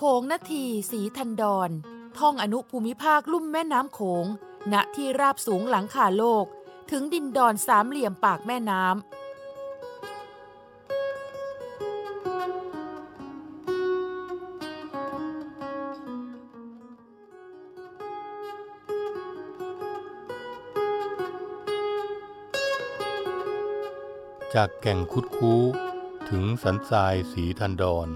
โขงนาทีสีทันดอนท่องอนุภูมิภาคลุ่มแม่น้ำโขง ณที่ราบสูงหลังคาโลก ถึงดินดอนสามเหลี่ยมปากแม่น้ำจากแก่งคุดคู้ถึงสันทรายสีทันดอน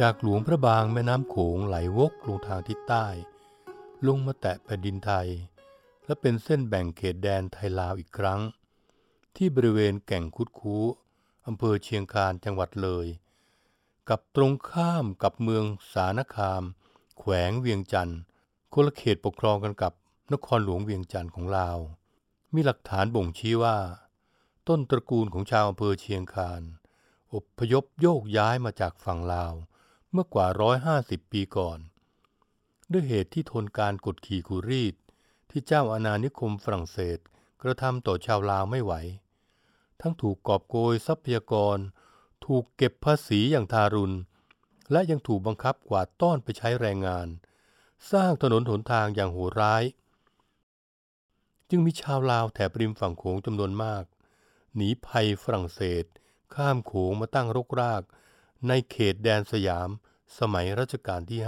จากหลวงพระบางแม่น้ำโขงไหลวกลงทางทิศใต้ ลงมาแตะแผ่นดินไทย และเป็นเส้นแบ่งเขตแดนไทยลาวอีกครั้ง ที่บริเวณแก่งคุดคูอำเภอเชียงคานจังหวัดเลย กับตรงข้ามกับเมืองสานคาม แขวงเวียงจันทร์คนละเขตปกครองกันกับนครหลวงเวียงจันทร์ของลาว มีหลักฐานบ่งชี้ว่า ต้นตระกูลของชาวอำเภอเชียงคานอพยพโยกย้ายมาจากฝั่งลาว เมื่อกว่า150ปีก่อน ด้วยเหตุที่ทนการกดขี่กุรีดที่เจ้าอาณานิคมฝรั่งเศสกระทำต่อชาวลาวไม่ไหว ทั้งถูกกอบโกยทรัพยากร ถูกเก็บภาษีอย่างทารุณ และยังถูกบังคับกวาดต้อนไปใช้แรงงาน สร้างถนนหนทางอย่างโหดร้าย จึงมีชาวลาวแถบริมฝั่งโขงจำนวนมาก หนีภัยฝรั่งเศส ข้ามโขงมาตั้งรกราก ในเขตแดนสยามสมัยรัชกาลที่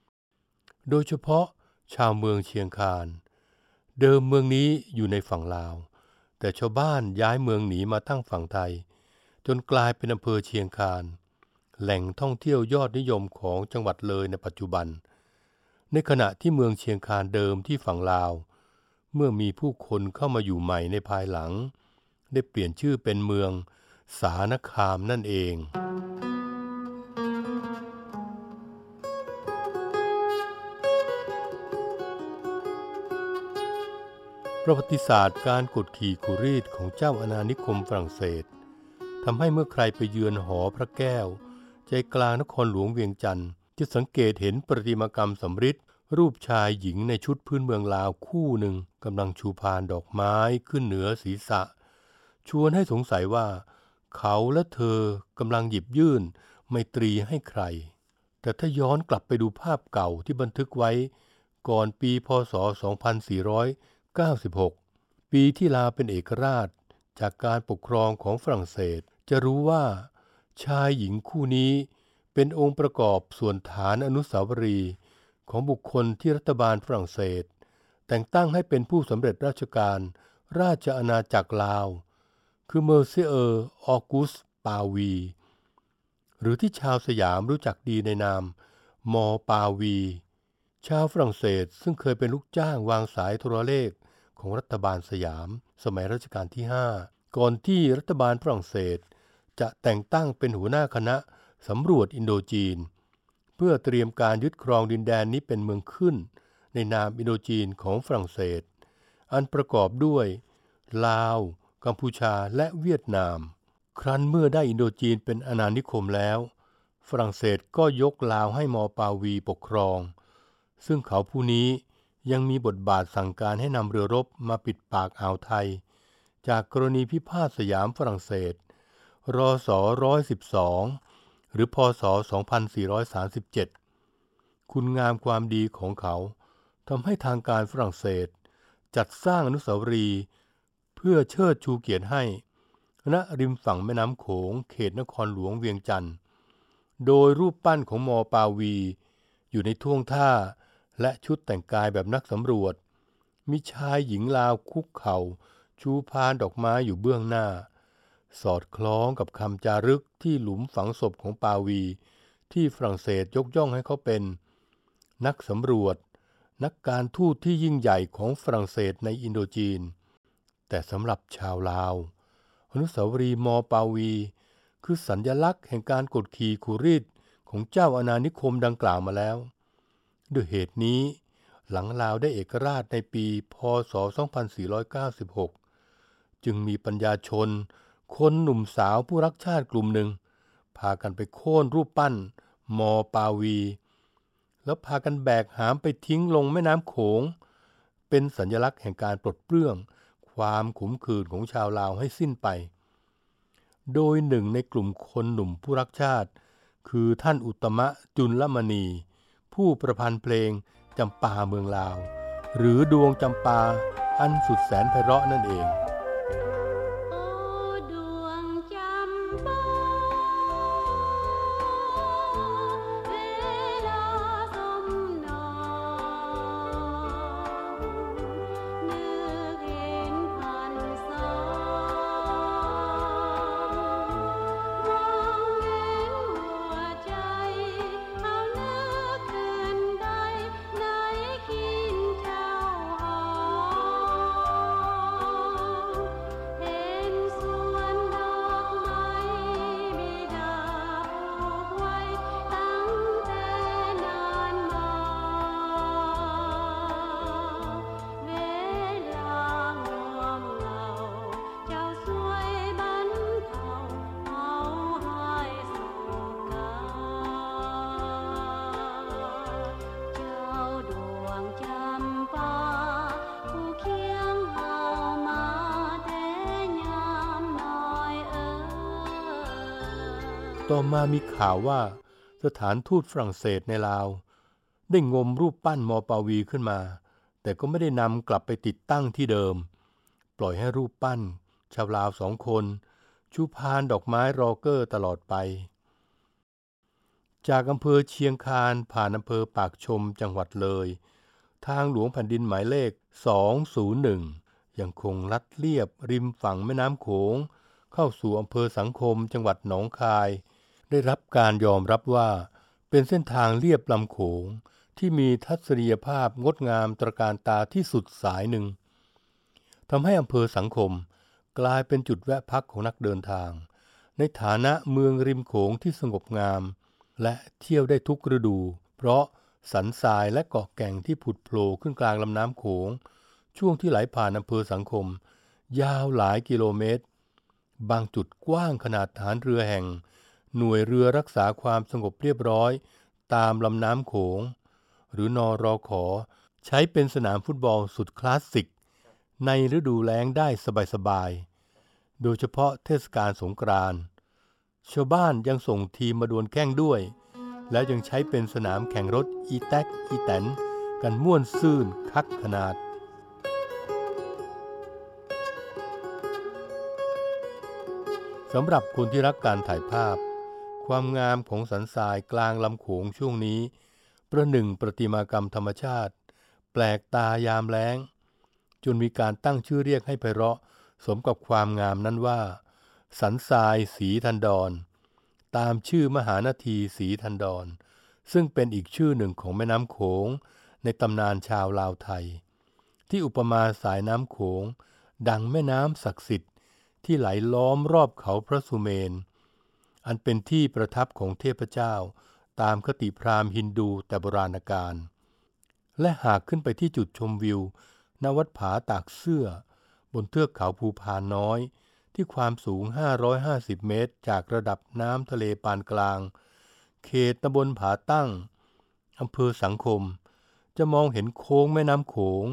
5 โดยเฉพาะชาวเมืองเชียงคาน เดิมเมืองนี้อยู่ในฝั่งลาว แต่ชาวบ้านย้ายเมืองหนีมาตั้งฝั่งไทย จนกลายเป็นอำเภอเชียงคาน แหล่งท่องเที่ยวยอดนิยมของจังหวัดเลยในปัจจุบัน ในขณะที่เมืองเชียงคานเดิมที่ฝั่งลาว เมื่อมีผู้คนเข้ามาอยู่ใหม่ในภายหลัง ได้เปลี่ยนชื่อเป็นเมืองสานคามนั่นเอง ประวัติศาสตร์การกดขี่กุรีดของเจ้าอาณานิคมฝรั่งเศสทำให้เมื่อใครไปเยือนหอพระแก้ว ใจกลางนครหลวงเวียงจันทร์จะสังเกตเห็นประติมากรรมสำริดรูปชายหญิงในชุดพื้นเมืองลาวคู่หนึ่งกำลังชูพานดอกไม้ขึ้นเหนือศีรษะ ชวนให้สงสัยว่า เขาและเธอกำลังหยิบยื่นไมตรีให้ใคร แต่ถ้าย้อนกลับไปดูภาพเก่าที่บันทึกไว้ ก่อนปีพศ 96 ปีที่ลาวเป็นเอกราชจากการปกครองของฝรั่งเศส จะรู้ว่า ชายหญิงคู่นี้เป็นองค์ประกอบส่วนฐานอนุสาวรีย์ของบุคคลที่รัฐบาลฝรั่งเศส แต่งตั้งให้เป็นผู้สำเร็จราชการราชอาณาจักรลาว คือ Monsieur ออกุสต์ปาวี หรือที่ชาวสยามรู้จักดีในนาม มอปาวี ชาวฝรั่งเศสซึ่งเคยเป็นลูกจ้างวางสายโทรเลข ของรัฐบาลสยาม สมัยรัชกาลที่ 5 ก่อนที่รัฐบาลฝรั่งเศส จะแต่งตั้งเป็นหัวหน้าคณะสำรวจอินโดจีน เพื่อเตรียมการยึดครองดินแดนนี้เป็นเมืองขึ้น ในนามอินโดจีนของฝรั่งเศส อันประกอบด้วย ลาว กัมพูชาและเวียดนาม ครั้นเมื่อได้อินโดจีนเป็นอาณานิคมแล้ว ฝรั่งเศสก็ยกลาวให้มอปาวีปกครอง ซึ่งเขาผู้นี้ ยังมีบทบาทสั่งการให้นำเรือรบมาปิดปากอ่าวไทย จากกรณีพิพาทสยามฝรั่งเศส รศ112 หรือพศ 2437 คุณงามความดีของเขาทำให้ทางการฝรั่งเศส จัดสร้างอนุสาวรีย์เพื่อเชิดชูเกียรติให้ณริมฝั่งแม่น้ำโขงเขตนครหลวงเวียงจันทร์ โดยรูปปั้นของมอปาวี อยู่ในท่วงท่า และชุดแต่งกายแบบนักสำรวจ มีชายหญิงลาวคุกเขา่า ชูพานดอกไม้อยู่เบื้องหน้า สอดคล้องกับคำจารึกที่หลุมฝังศพของปาวี ที่ฝรั่งเศสยกย่องให้เขาเป็น นักสำรวจ นักการทูตที่ยิ่งใหญ่ของฝรั่งเศสในอินโดจีน แต่สำหรับชาวลาว อนุสาวรีย์มอปาวี คือสัญญลักษณ์แห่งการกดขี่ขูรีดของเจ้าอาณานิคมดังกล่าวมาแล้ว ด้วยเหตุนี้ หลังลาวได้เอกราชในปีพศ 2496 จึงมีปัญญาชน คนหนุ่มสาวผู้รักชาติกลุ่มหนึ่ง พากันไปโค่นรูปปั้น มอปาวี แล้วพากันแบกหามไปทิ้งลงแม่น้ำโขง เป็นสัญลักษณ์แห่งการปลดเปลื้อง ความขุมขื่นของชาวลาวให้สิ้นไป โดยหนึ่งในกลุ่มคนหนุ่มผู้รักชาติ คือท่านอุตมะจุลมณี ผู้ประพันธ์เพลงจำปาเมืองลาว หรือดวงจำปาอันสุดแสนไพเราะนั่นเอง ต่อมามีข่าวว่า สถานทูตฝรั่งเศสในลาว ได้งมรูปปั้นมอปาวีขึ้นมา แต่ก็ไม่ได้นำกลับไปติดตั้งที่เดิม ปล่อยให้รูปปั้น ชาวลาวสองคน ชูพานดอกไม้รอเกอร์ตลอดไป จากอำเภอเชียงคานผ่านอำเภอปากชมจังหวัดเลย ทางหลวงแผ่นดินหมายเลข 201 ยังคงลัดเลียบริมฝั่งแม่น้ำโขงเข้าสู่อำเภอสังคมจังหวัดหนองคาย ได้รับการยอมรับว่า เป็นเส้นทางเลียบลำโขงที่มีทัศนียภาพงดงามตระการตาที่สุดสายหนึ่งทำให้อำเภอสังคมกลายเป็นจุดแวะพักของนักเดินทาง ในฐานะเมืองริมโขงที่สงบงาม และเที่ยวได้ทุกฤดู เพราะสันทรายและเกาะแก่งที่ผุดโผล่ขึ้นกลางลำน้ำโขง ช่วงที่ไหลผ่านอำเภอสังคม ยาวหลายกิโลเมตร บางจุดกว้างขนาดฐานเรือแห่ง หน่วยเรือรักษาความสงบเรียบร้อย ตามลำน้ำโขง หรือนอรอขอ ใช้เป็นสนามฟุตบอลสุดคลาสสิก ในฤดูแล้งได้สบายๆ โดยเฉพาะเทศกาลสงกรานต์ชาวบ้านยังส่งทีมมาดวลแข่งด้วย แล้วยังใช้เป็นสนามแข่งรถอีแท็กอีแตนกันม่วนซื่นคักขนาดสำหรับคนที่รักการถ่ายภาพ ความงามของสันทรายกลางลำโขงช่วงนี้ ประหนึ่งประติมากรรมธรรมชาติ แปลกตายามแล้ง จนมีการตั้งชื่อเรียกให้ไพเราะ สมกับความงามนั้นว่า สันทรายสีทันดร ตามชื่อมหานาทีสีทันดร ซึ่งเป็นอีกชื่อหนึ่งของแม่น้ำโขง ในตำนานชาวลาวไทย ที่อุปมาสายน้ำโขง ดังแม่น้ำศักดิ์สิทธิ์ที่ไหลล้อมรอบเขาพระสุเมน อันเป็นที่ประทับของเทพเจ้า ตามคติพราหมณ์ฮินดูแต่โบราณกาลและหากขึ้นไปที่จุดชมวิว ณวัดผาตากเสื้อ บนเทือกเขาภูพานน้อย ที่ความสูง 550 เมตร จากระดับน้ำทะเลปานกลาง เขตตำบลผาตั้งอำเภอสังคม จะมองเห็นโค้งแม่น้ำโขง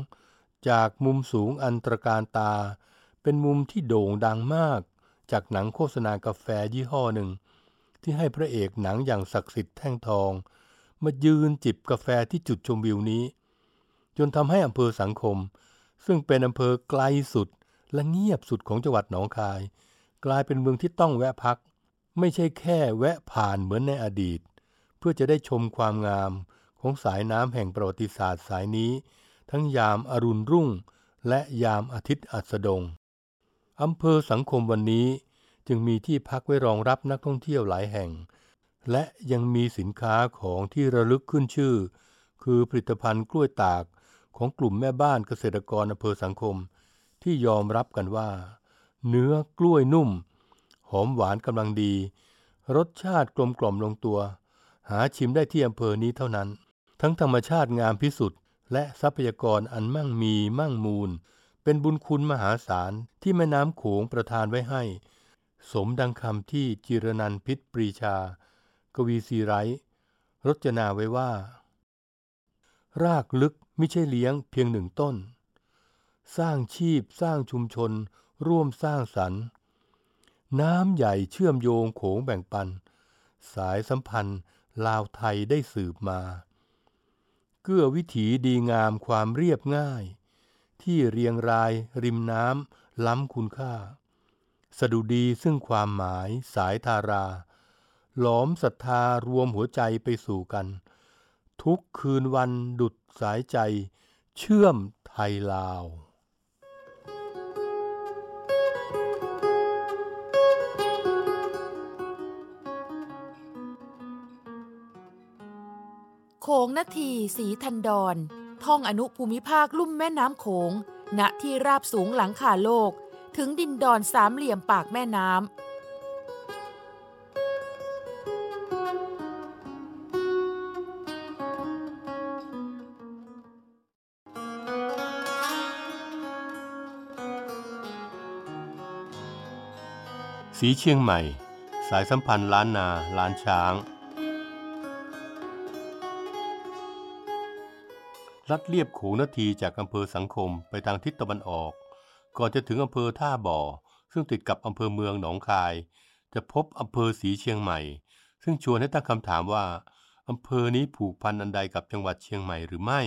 จากมุมสูงอันตรการตา เป็นมุมที่โด่งดังมาก จากหนังโฆษณากาแฟยี่ห้อหนึ่ง ที่ให้พระเอกหนังอย่างศักดิ์สิทธิ์แท่งทอง มายืนจิบกาแฟที่จุดชมวิวนี้ จนทำให้อำเภอสังคม ซึ่งเป็นอำเภอไกลสุดและเงียบสุดของจังหวัดหนองคาย กลายเป็นเมืองที่ต้องแวะพัก ไม่ใช่แค่แวะผ่านเหมือนในอดีต เพื่อจะได้ชมความงามของสายน้ำแห่งประวัติศาสตร์สายนี้ ทั้งยามอรุณรุ่ง และยามอาทิตย์อัสดง อำเภอสังคมวันนี้จึงมีที่พักไว้รองรับนักท่องเที่ยวหลายแห่ง และยังมีสินค้าของที่ระลึกขึ้นชื่อ คือผลิตภัณฑ์กล้วยตากของกลุ่มแม่บ้านเกษตรกรอำเภอสังคม ที่ยอมรับกันว่า เนื้อกล้วยนุ่ม หอมหวานกำลังดี รสชาติกลมกล่อมลงตัว หาชิมได้ที่อำเภอนี้เท่านั้น ทั้งธรรมชาติงามพิสุทธิ์และทรัพยากรอันมั่งมีมั่งมูล เป็นบุญคุณมหาศาลที่แม่น้ำโขงประทานไว้ให้ สมดังคำที่จิรนันพิษปรีชา กวีซีไรรจนาไว้ว่า รากลึกไม่ใช่เลี้ยงเพียงหนึ่งต้น สร้างชีพสร้างชุมชน ร่วมสร้างสรรค์น้ำใหญ่เชื่อมโยงโขงแบ่งปัน สายสัมพันธ์ลาวไทยได้สืบมา เกื้อวิถีดีงามความเรียบง่าย ที่เรียงรายริมน้ำล้ำคุณค่า สดุดีซึ่งความหมายสายทารา หลอมศรัทธารวมหัวใจไปสู่กัน ทุกคืนวันดุดสายใจ เชื่อมไทยลาวโขงนาทีสีทันดอน ท่องอนุภูมิภาคลุ่มแม่น้ำโขง ณ ที่ราบสูงหลังคาโลก ถึงดินดอนสามเหลี่ยมปากแม่น้ำสีเชียงใหม่ สายสัมพันธ์ล้านนา ล้านช้าง ลัดเลียบโขงนาทีจากอำเภอสังคมไปทางทิศตะวันออก ก่อนจะถึงอำเภอท่าบ่อ ซึ่งติดกับอำเภอเมืองหนองคาย จะพบอำเภอสีเชียงใหม่ ซึ่งชวนให้ตั้งคำถามว่าอำเภอนี้ผูกพันอันใดกับจังหวัดเชียงใหม่หรือไม่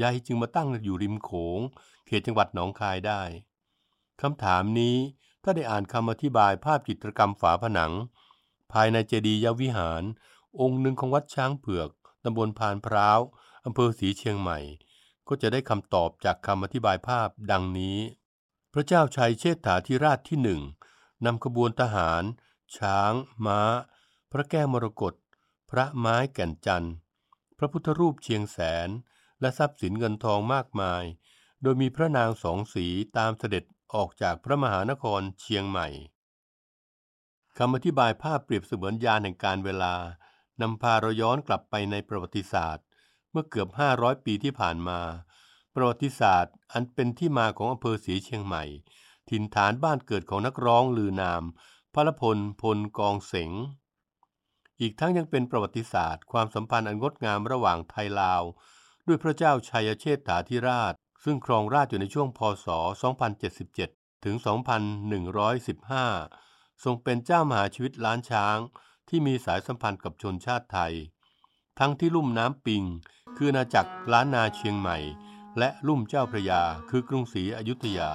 ยายจึงมาตั้งอยู่ริมโขง เขตจังหวัดหนองคายได้คำถามนี้ถ้าได้อ่านคำอธิบายภาพจิตรกรรมฝาผนัง ภายในเจดีย์ยวิหาร องค์หนึ่งของวัดช้างเผือกตำบลพานพร้าว อำเภอศรีเชียงใหม่ ก็จะได้คำตอบจากคำอธิบายภาพดังนี้ พระเจ้าชัยเชษฐาธิราชที่หนึ่งนำขบวนทหาร ช้าง ม้า พระแก้วมรกตพระไม้แก่นจันทร์ พระพุทธรูปเชียงแสน และทรัพย์สินเงินทองมากมาย โดยมีพระนางสองสีตามเสด็จออกจากพระมหานครเชียงใหม่คำอธิบายภาพเปรียบเสมือนยานแห่งการเวลานำพาเราย้อนกลับไปในประวัติศาสตร์ เมื่อเกือบ 500 ปีที่ผ่านมา ประวัติศาสตร์ อันเป็นที่มาของอำเภอศรีเชียงใหม่ ถิ่นฐานบ้านเกิดของนักร้องลือนาม พระพลพลกองเสงอีกทั้งยังเป็นประวัติศาสตร์ ความสัมพันธ์อันงดงามระหว่างไทยลาว ด้วยพระเจ้าชัยเชษฐาธิราช ซึ่งครองราชอยู่ในช่วงพศ 2077 ถึง 2115 ทรงเป็นเจ้ามหาชีวิตล้านช้าง ที่มีสายสัมพันธ์กับชนชาติไทย ทั้งที่ลุ่มน้ำปิง คืออาณาจักรล้านนาเชียงใหม่ และลุ่มเจ้าพระยาคือกรุงศรีอยุธยา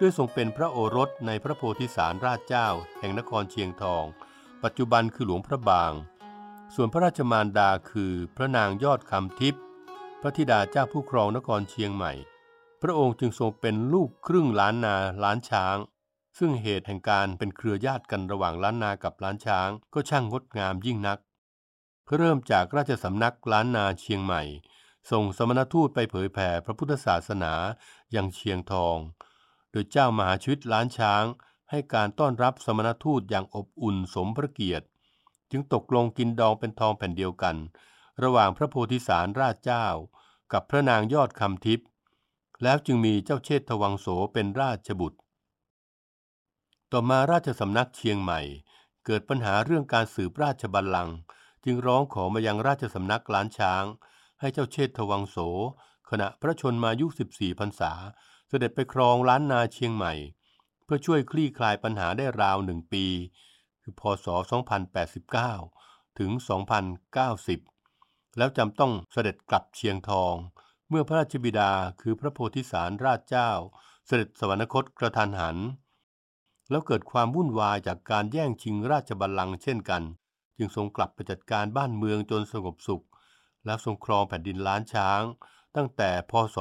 ด้วยทรงเป็นพระโอรสในพระโพธิสารราชเจ้า แห่งนครเชียงทอง ปัจจุบันคือหลวงพระบาง ส่วนพระราชมารดาคือพระนางยอดคำทิพย์พระธิดาเจ้าผู้ครองนครเชียงใหม่ พระองค์จึงทรงเป็นลูกครึ่งล้านนาล้านช้าง ซึ่งเหตุแห่งการเป็นเครือญาติกันระหว่างล้านนากับล้านช้างก็ช่างงดงามยิ่งนักเริ่มจากราชสำนักล้านนาเชียงใหม่ ส่งสมณทูตไปเผยแผ่พระพุทธศาสนาอยังเชียงทอง โดยเจ้ามหาชีวิตล้านช้างให้การต้อนรับสมณทูตอย่างอบอุ่นสมพระเกียรติ จึงตกลงกินดองเป็นทองแผ่นเดียวกัน ระหว่างพระโพธิสารราชเจ้า กับพระนางยอดคำทิพย์แล้วจึงมีเจ้าเชษฐวังโสเป็นราชบุตร ต่อมาราชสำนักเชียงใหม่ เกิดปัญหาเรื่องการสืบราชบัลลังก์จึงร้องขอมายังราชสำนักล้านช้าง ให้เจ้าเชษฐวังโส ขณะพระชนมายุ 14 พรรษา เสด็จไปครองล้านนาเชียงใหม่ เพื่อช่วยคลี่คลายปัญหาได้ราวหนึ่งปี คือพศ 2089 ถึง 2090 แล้วจำต้องเสด็จกลับเชียงทอง เมื่อพระราชบิดาคือพระโพธิสารราชเจ้า เสด็จสวรรคตกระทันหัน แล้วเกิดความวุ่นวายจากการแย่งชิงราชบัลลังก์เช่นกัน จึงทรงกลับไปจัดการบ้านเมืองจนสงบสุข แล้วทรงครองแผ่นดินล้านช้าง ตั้งแต่พศ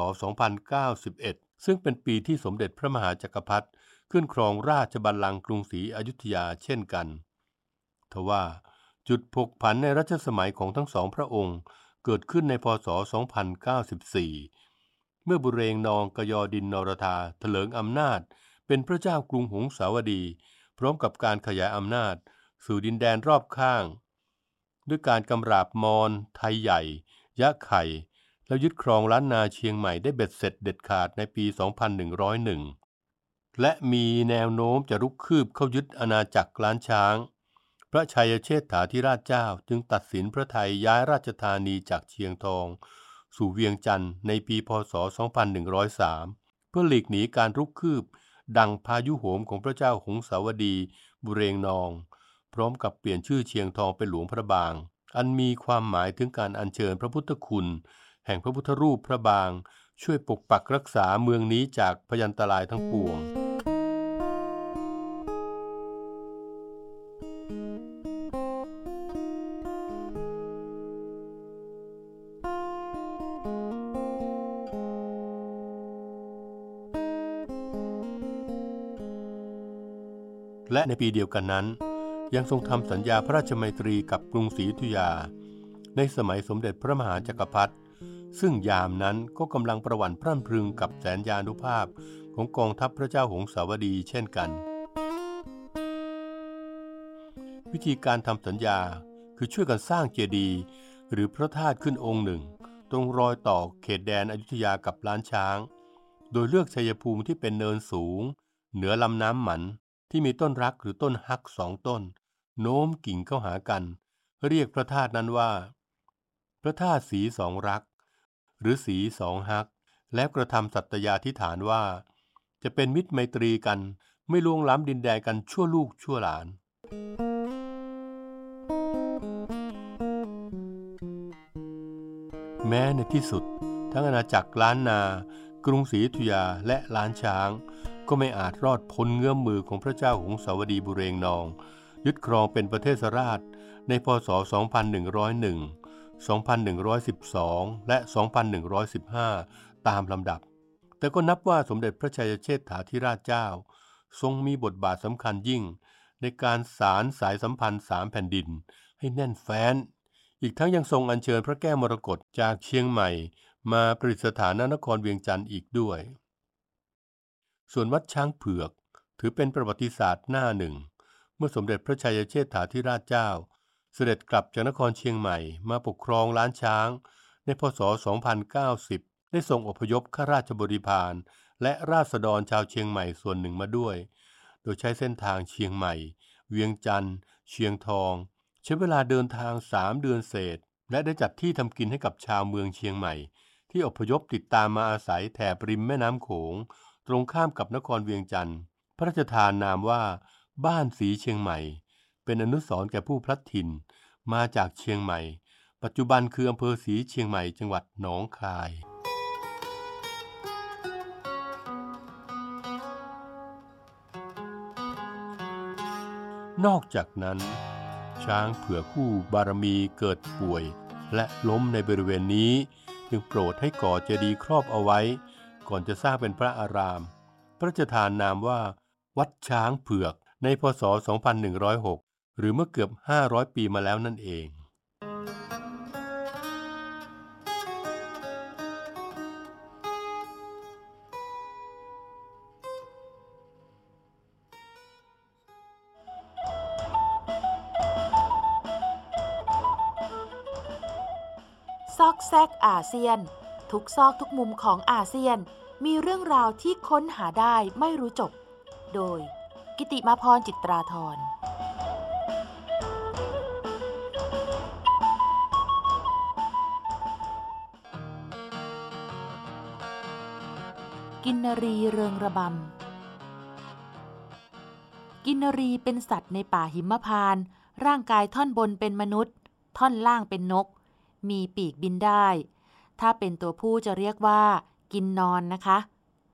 2091 ซึ่งเป็นปีที่สมเด็จพระมหาจักรพรรดิ ขึ้นครองราชบัลลังก์กรุงศรีอยุธยาเช่นกัน ทว่าจุดผกผันในรัชสมัยของทั้งสองพระองค์เกิดขึ้นในพศ 2094 เมื่อบุเรงนองกยอดินนรธาเถลิงอำนาจ เป็นพระเจ้ากรุงหงสาวดี พร้อมกับการขยายอำนาจ สู่ดินแดนรอบข้าง ด้วยการกำราบมอญไทยใหญ่ ยะไข่ แล้วยึดครองล้านนาเชียงใหม่ได้เบ็ดเสร็จเด็ดขาดในปี 2101 และมีแนวโน้มจะรุกคืบเข้ายึดอาณาจักรล้านช้าง พระชัยเชษฐาธิราชเจ้าจึงตัดสินพระไทยย้ายราชธานีจากเชียงทอง สู่เวียงจันทร์ในปีพศ 2103 เพื่อหลีกหนีการรุกคืบ ดังพายุโหมของพระเจ้าหงสาวดี บุเรงนอง พร้อมกับเปลี่ยนชื่อเชียงทองเป็นหลวงพระบาง อันมีความหมายถึงการอัญเชิญพระพุทธคุณ แห่งพระพุทธรูปพระบาง ช่วยปกปักรักษาเมืองนี้จากพยันตรายทั้งปวง และในปีเดียวกันนั้น ยังทรงทำสัญญาพระราชมัยตรีกับกรุงศรีอยุธยา ในสมัยสมเด็จพระมหาจักรพรรดิซึ่งยามนั้นก็กำลังประวันพรั่นพรึงกับแสนยานุภาพของกองทัพพระเจ้าหงสาวดีเช่นกัน วิธีการทำสัญญาคือช่วยกันสร้างเจดีย์หรือพระธาตุขึ้นองค์หนึ่ง ตรงรอยต่อเขตแดนอยุธยากับล้านช้าง โดยเลือกชัยภูมิที่เป็นเนินสูง เหนือลำน้ำหมัน ที่มีต้นรักหรือต้นฮักสองต้น โน้มกิ่งเข้าหากัน เรียกพระธาตุนั้นว่า พระธาตุสีสองรัก หรือสีสองฮัก และกระทำสัตยาธิฐานว่า จะเป็นมิตรไมตรีกันไม่ล่วงล้ำดินแดนกันชั่วลูกชั่วหลาน แม้ในที่สุด ทั้งอาณาจักรล้านนา กรุงศรีอยุธยาและล้านช้าง ก็ไม่อาจรอดพ้นเงื้อมมือของพระเจ้าหงสาวดีบุเรงนอง ยึดครองเป็นประเทศราชในพศ 2101 2112 และ 2115 ตามลำดับ แต่ก็นับว่าสมเด็จพระชัยเชษฐาธิราชเจ้า ทรงมีบทบาทสำคัญยิ่ง ในการสารสายสัมพันธ์สามแผ่นดิน ให้แน่นแฟ้น อีกทั้งยังทรงอัญเชิญพระแก้วมรกตจากเชียงใหม่ มาประดิษฐานณนครเวียงจันทร์อีกด้วย ส่วนวัดช้างเผือก ถือเป็นประวัติศาสตร์หน้าหนึ่ง เมื่อสมเด็จพระชัยเชษฐาธิราชเจ้า เสด็จกลับจากนครเชียงใหม่มาปกครองล้านช้าง ในพศ 2090 ได้ทรงอพยพข้าราชบริพารและราษฎรชาวเชียงใหม่ส่วนหนึ่งมาด้วย โดยใช้เส้นทางเชียงใหม่ เวียงจันทร์ เชียงทอง ใช้เวลาเดินทาง3เดือนเศษ และได้จัดที่ทำกินให้กับชาวเมืองเชียงใหม่ ที่อพยพติดตามมาอาศัยแถบริมแม่น้ำโขง รงข้ามกับนครเวียงจันทร์ พระราชทานนามว่าบ้านสีเชียงใหม่ เป็นอนุสรณ์แก่ผู้พลัดถิ่น มาจากเชียงใหม่ ปัจจุบันคืออำเภอสีเชียงใหม่จังหวัดหนองคาย นอกจากนั้น ช้างเผื่อคู่บารมีเกิดป่วย และล้มในบริเวณนี้ จึงโปรดให้ก่อเจดีย์ครอบเอาไว้ ก่อนจะสร้างเป็นพระอาราม พระราชทานนามว่า วัดช้างเผือกในพศ 2106 หรือเมื่อเกือบ 500 ปีมาแล้วนั่นเอง ซอกแซกอาเซียน ทุกซอกทุกมุมของอาเซียน มีเรื่องราวที่ค้นหาได้ไม่รู้จบ โดย กิติมาพรจิตราธรกินนรีเริงระบำ กินนรีเป็นสัตว์ในป่าหิมพาน ร่างกายท่อนบนเป็นมนุษย์ ท่อนล่างเป็นนก มีปีกบินได้ ถ้าเป็นตัวผู้จะเรียกว่า กินนอนนะคะ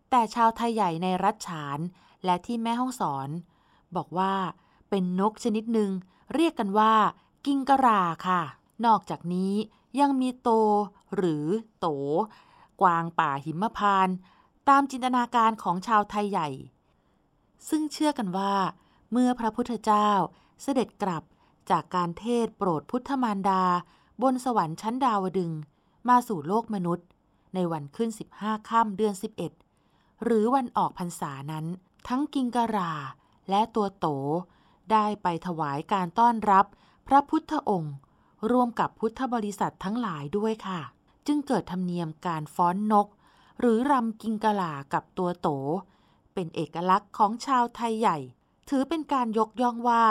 แต่ชาวไทยใหญ่ในรัฐฉาน และที่แม่ห้องสอน บอกว่า เป็นนกชนิดหนึ่งเรียกกันว่า กิงกะราค่ะ นอกจากนี้ยังมีโต หรือโต กวางป่าหิมพานต์ตามจินตนาการของชาวไทยใหญ่ ซึ่งเชื่อกันว่า เมื่อพระพุทธเจ้าเสด็จกลับจากการเทศโปรดพุทธมารดา บนสวรรค์ชั้นดาวดึง มาสู่โลกมนุษย์ ในวันขึ้น 15ค่ำเดือน 11 หรือวันออกพรรษานั้น ทั้งกิงการาและตัวโต ได้ไปถวายการต้อนรับพระพุทธองค์ ร่วมกับพุทธบริษัททั้งหลายด้วยค่ะ จึงเกิดธรรมเนียมการฟ้อนนก หรือรำกิงกะลากับตัวโต เป็นเอกลักษณ์ของชาวไทยใหญ่ ถือเป็นการยกย่องว่า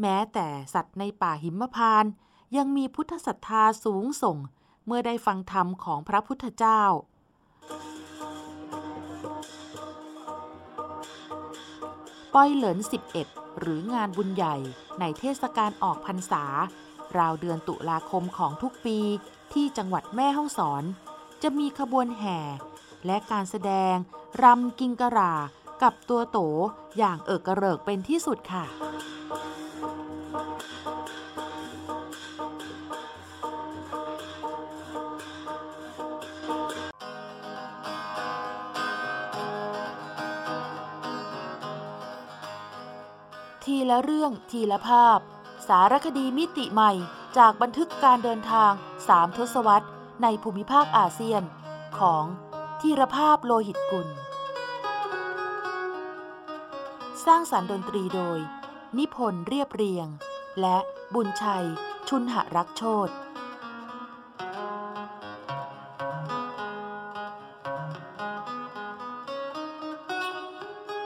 แม้แต่สัตว์ในป่าหิมพานต์ยังมีพุทธศรัทธาสูงส่ง เมื่อได้ฟังธรรมของพระพุทธเจ้า ป้อยเหลิน 11 หรืองานบุญใหญ่ในเทศกาลออกพรรษา ราวเดือนตุลาคมของทุกปีที่จังหวัดแม่ฮ่องสอน จะมีขบวนแห่ และการแสดงรำกิงกะรา กับตัวโตอย่างเอิกกระเริกเป็นที่สุดค่ะ ทีละเรื่องทีละภาพ สารคดีมิติใหม่จากบันทึกการเดินทางสามทศวรรษ ในภูมิภาคอาเซียน ของธีรภาพโลหิตกุล สร้างสารรค์ดนตรีโดย นิพนธ์เรียบเรียง และบุญชัย ชุนหรักโชต